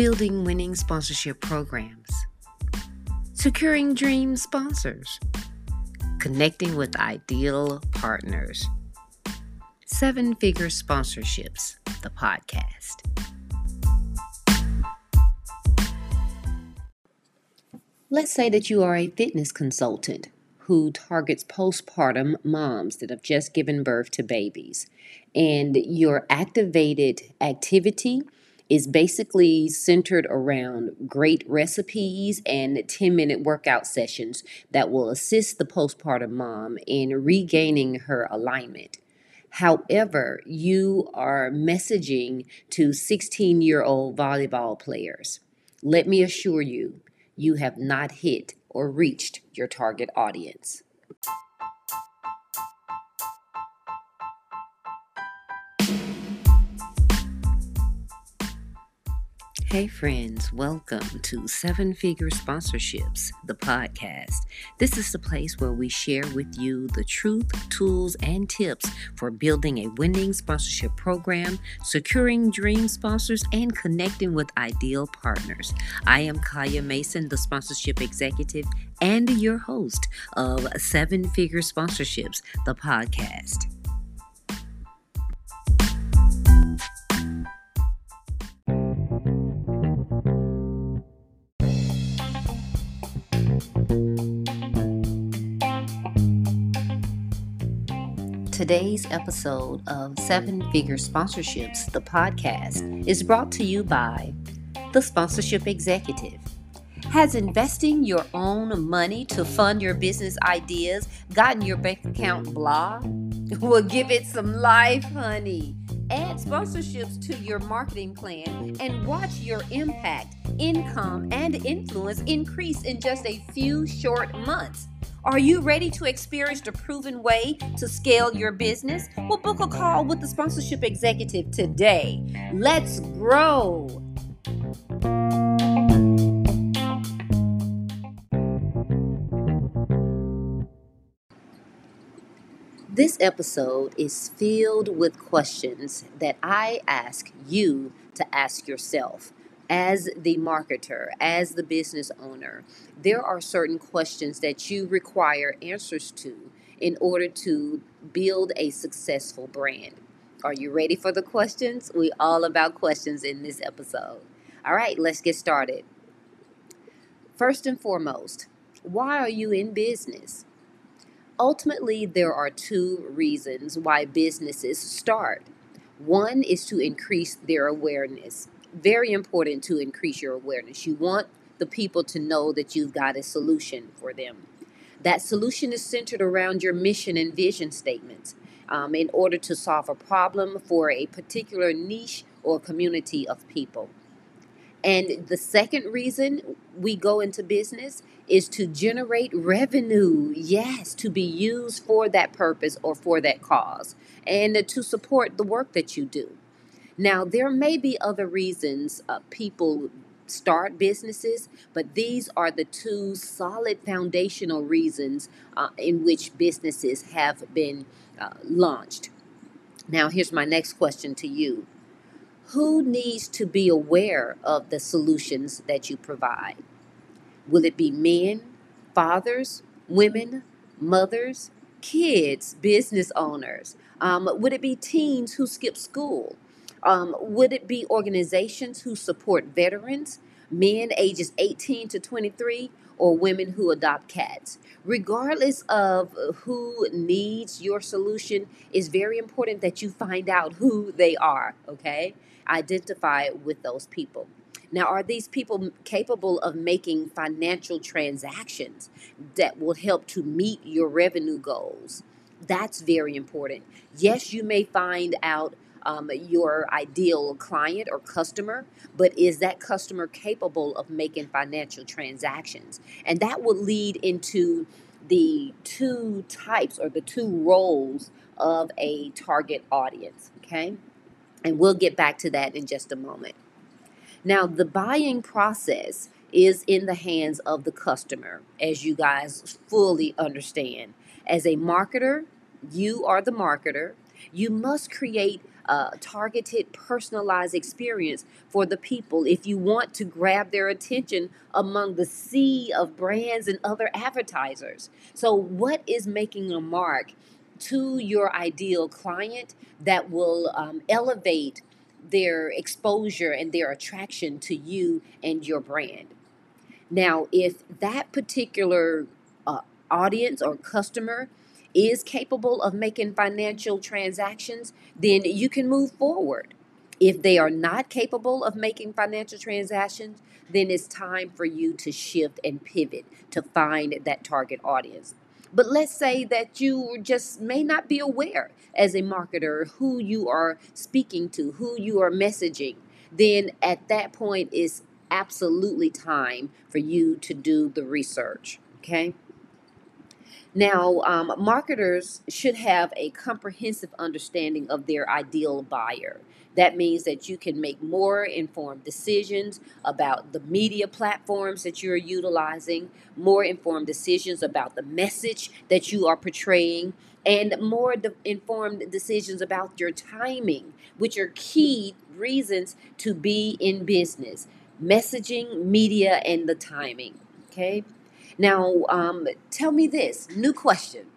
building winning sponsorship programs, securing dream sponsors, connecting with ideal partners. Seven Figure Sponsorships, the podcast. Let's say that you are a fitness consultant who targets postpartum moms that have just given birth to babies, and your activated activity is basically centered around great recipes and 10 minute workout sessions that will assist the postpartum mom in regaining her alignment. However, you are messaging to 16 year old volleyball players. Let me assure you, you have not hit or reached your target audience. Hey, friends, welcome to Seven Figure Sponsorships, the podcast. This is the place where we share with you the truth, tools, and tips for building a winning sponsorship program, securing dream sponsors, and connecting with ideal partners. I am Kaya Mason, the sponsorship executive and your host of Seven Figure Sponsorships, the podcast. Today's episode of Seven Figure Sponsorships, the podcast, is brought to you by The Sponsorship Executive. Has investing your own money to fund your business ideas gotten your bank account blah? Well, give it some life, honey. Add sponsorships to your marketing plan and watch your impact, income, and influence increase in just a few short months. Are you ready to experience the proven way to scale your business? Well, book a call with the sponsorship executive today. Let's grow. This episode is filled with questions that I ask you to ask yourself as the marketer, as the business owner, there are certain questions that you require answers to in order to build a successful brand. Are you ready for the questions? We all about questions in this episode. All right, let's get started. First and foremost, why are you in business? Ultimately, there are two reasons why businesses start. One is to increase their awareness very important to increase your awareness. You want the people to know that you've got a solution for them. That solution is centered around your mission and vision statements um, in order to solve a problem for a particular niche or community of people. And the second reason we go into business is to generate revenue. Yes, to be used for that purpose or for that cause and to support the work that you do. Now, there may be other reasons uh, people start businesses, but these are the two solid foundational reasons uh, in which businesses have been uh, launched. Now, here's my next question to you Who needs to be aware of the solutions that you provide? Will it be men, fathers, women, mothers, kids, business owners? Um, would it be teens who skip school? Um, would it be organizations who support veterans, men ages 18 to 23, or women who adopt cats? Regardless of who needs your solution, it's very important that you find out who they are, okay? Identify with those people. Now, are these people capable of making financial transactions that will help to meet your revenue goals? That's very important. Yes, you may find out um, your ideal client or customer, but is that customer capable of making financial transactions? And that would lead into the two types or the two roles of a target audience, okay? And we'll get back to that in just a moment. Now, the buying process is in the hands of the customer, as you guys fully understand. As a marketer, you are the marketer. You must create uh, targeted, personalized experience for the people if you want to grab their attention among the sea of brands and other advertisers. So, what is making a mark to your ideal client that will um, elevate their exposure and their attraction to you and your brand? Now, if that particular uh, audience or customer is capable of making financial transactions, then you can move forward. If they are not capable of making financial transactions, then it's time for you to shift and pivot to find that target audience. But let's say that you just may not be aware as a marketer who you are speaking to, who you are messaging. Then at that point, it's absolutely time for you to do the research. Okay. Now, um, marketers should have a comprehensive understanding of their ideal buyer. That means that you can make more informed decisions about the media platforms that you're utilizing, more informed decisions about the message that you are portraying, and more de- informed decisions about your timing, which are key reasons to be in business messaging, media, and the timing. Okay. Now, um, tell me this new question.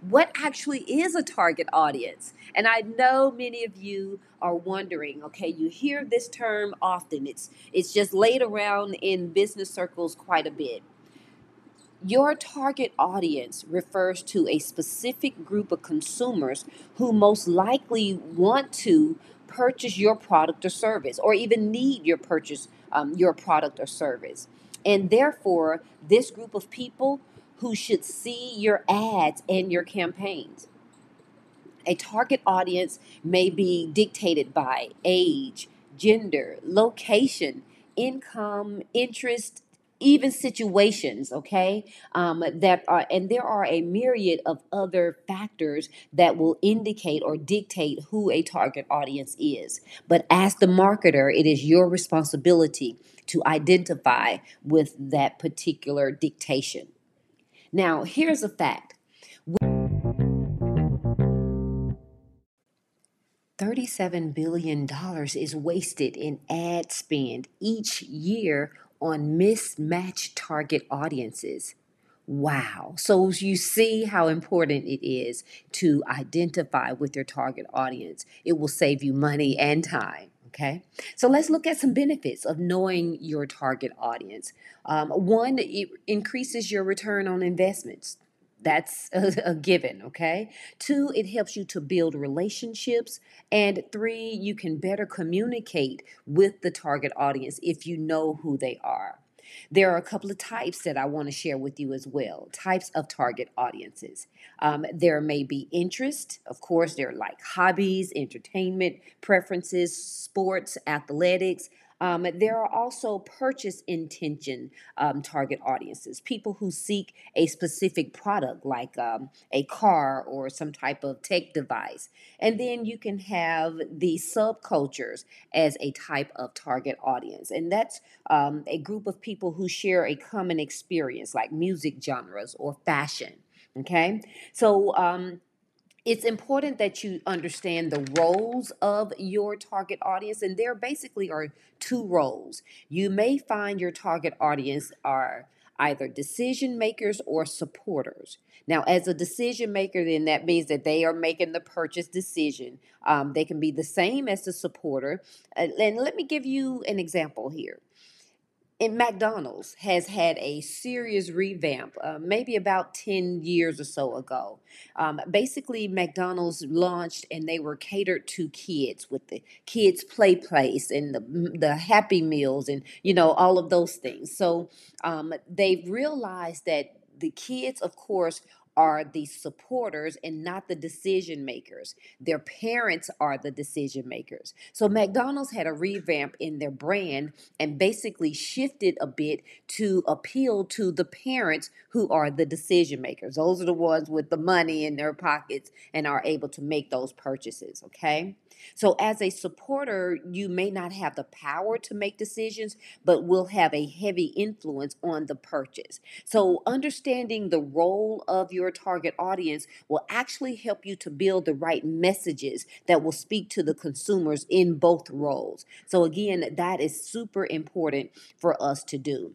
What actually is a target audience? And I know many of you are wondering, okay, you hear this term often. It's it's just laid around in business circles quite a bit. Your target audience refers to a specific group of consumers who most likely want to purchase your product or service or even need your purchase um, your product or service. And therefore, this group of people who should see your ads and your campaigns. A target audience may be dictated by age, gender, location, income, interest, even situations, okay, um, that are, and there are a myriad of other factors that will indicate or dictate who a target audience is. But as the marketer, it is your responsibility to identify with that particular dictation. Now, here's a fact. $37 billion is wasted in ad spend each year on mismatched target audiences. Wow. So you see how important it is to identify with your target audience. It will save you money and time. Okay. So let's look at some benefits of knowing your target audience. Um, one, it increases your return on investments. That's a, a, given, okay? Two, it helps you to build relationships. And three, you can better communicate with the target audience if you know who they are. There are a couple of types that I want to share with you as well types of target audiences. Um, there may be interest, of course, there are like hobbies, entertainment, preferences, sports, athletics, um, there are also purchase intention um, target audiences, people who seek a specific product like um, a car or some type of tech device. And then you can have the subcultures as a type of target audience. And that's um, a group of people who share a common experience like music genres or fashion. Okay, so um, it's important that you understand the roles of your target audience and there basically are two roles. You may find your target audience are either decision makers or supporters. Now as a decision maker then that means that they are making the purchase decision. Um, they can be the same as the supporter. Uh, and let me give you an example here and McDonald's has had a serious revamp, uh, maybe about 10 years or so ago. Um, basically, McDonald's launched and they were catered to kids with the kids' play place and the, the Happy Meals and, you know, all of those things. So um, they've realized that the kids, of course, are the supporters and not the decision makers. Their parents are the decision makers. So McDonald's had a revamp in their brand and basically shifted a bit to appeal to the parents who are the decision makers. Those are the ones with the money in their pockets and are able to make those purchases, okay? So, as a supporter, you may not have the power to make decisions, but will have a heavy influence on the purchase. So, understanding the role of your your target audience will actually help you to build the right messages that will speak to the consumers in both roles. So, again, that is super important for us to do.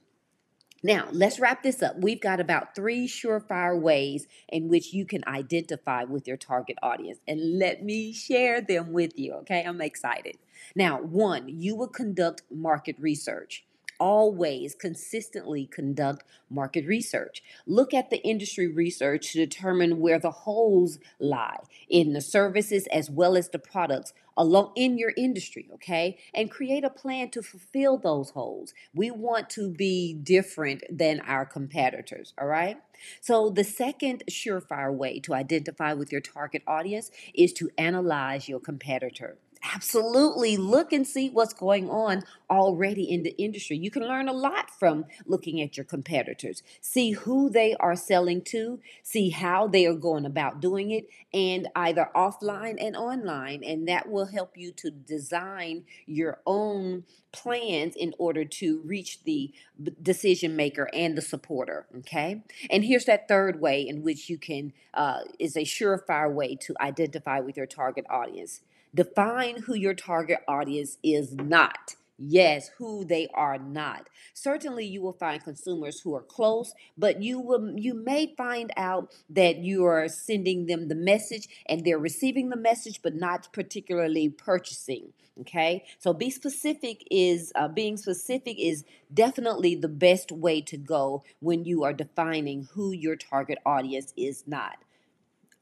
Now, let's wrap this up. We've got about three surefire ways in which you can identify with your target audience. And let me share them with you, okay? I'm excited. Now, one, you will conduct market research always consistently conduct market research. Look at the industry research to determine where the holes lie in the services as well as the products along in your industry, okay? And create a plan to fulfill those holes. We want to be different than our competitors, all right? So, the second surefire way to identify with your target audience is to analyze your competitor absolutely look and see what's going on already in the industry. You can learn a lot from looking at your competitors. See who they are selling to, see how they are going about doing it, and either offline and online. And that will help you to design your own plans in order to reach the decision maker and the supporter. Okay. And here's that third way in which you can, uh, is a surefire way to identify with your target audience Define who your target audience is not. Yes, who they are not. Certainly you will find consumers who are close, but you will you may find out that you are sending them the message and they're receiving the message but not particularly purchasing. Okay? So be specific is uh, being specific is definitely the best way to go when you are defining who your target audience is not.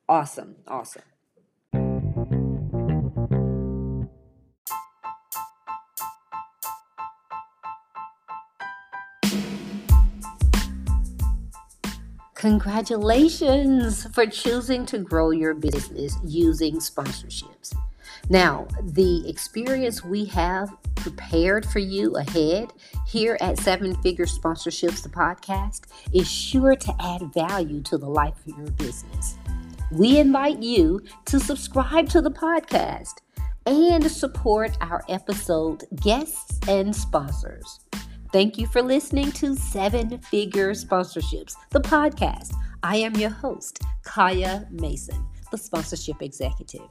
Awesome. Awesome. Congratulations for choosing to grow your business using sponsorships. Now, the experience we have prepared for you ahead here at Seven Figure Sponsorships, the podcast, is sure to add value to the life of your business. We invite you to subscribe to the podcast and support our episode guests and sponsors. Thank you for listening to Seven Figure Sponsorships, the podcast. I am your host, Kaya Mason, the sponsorship executive.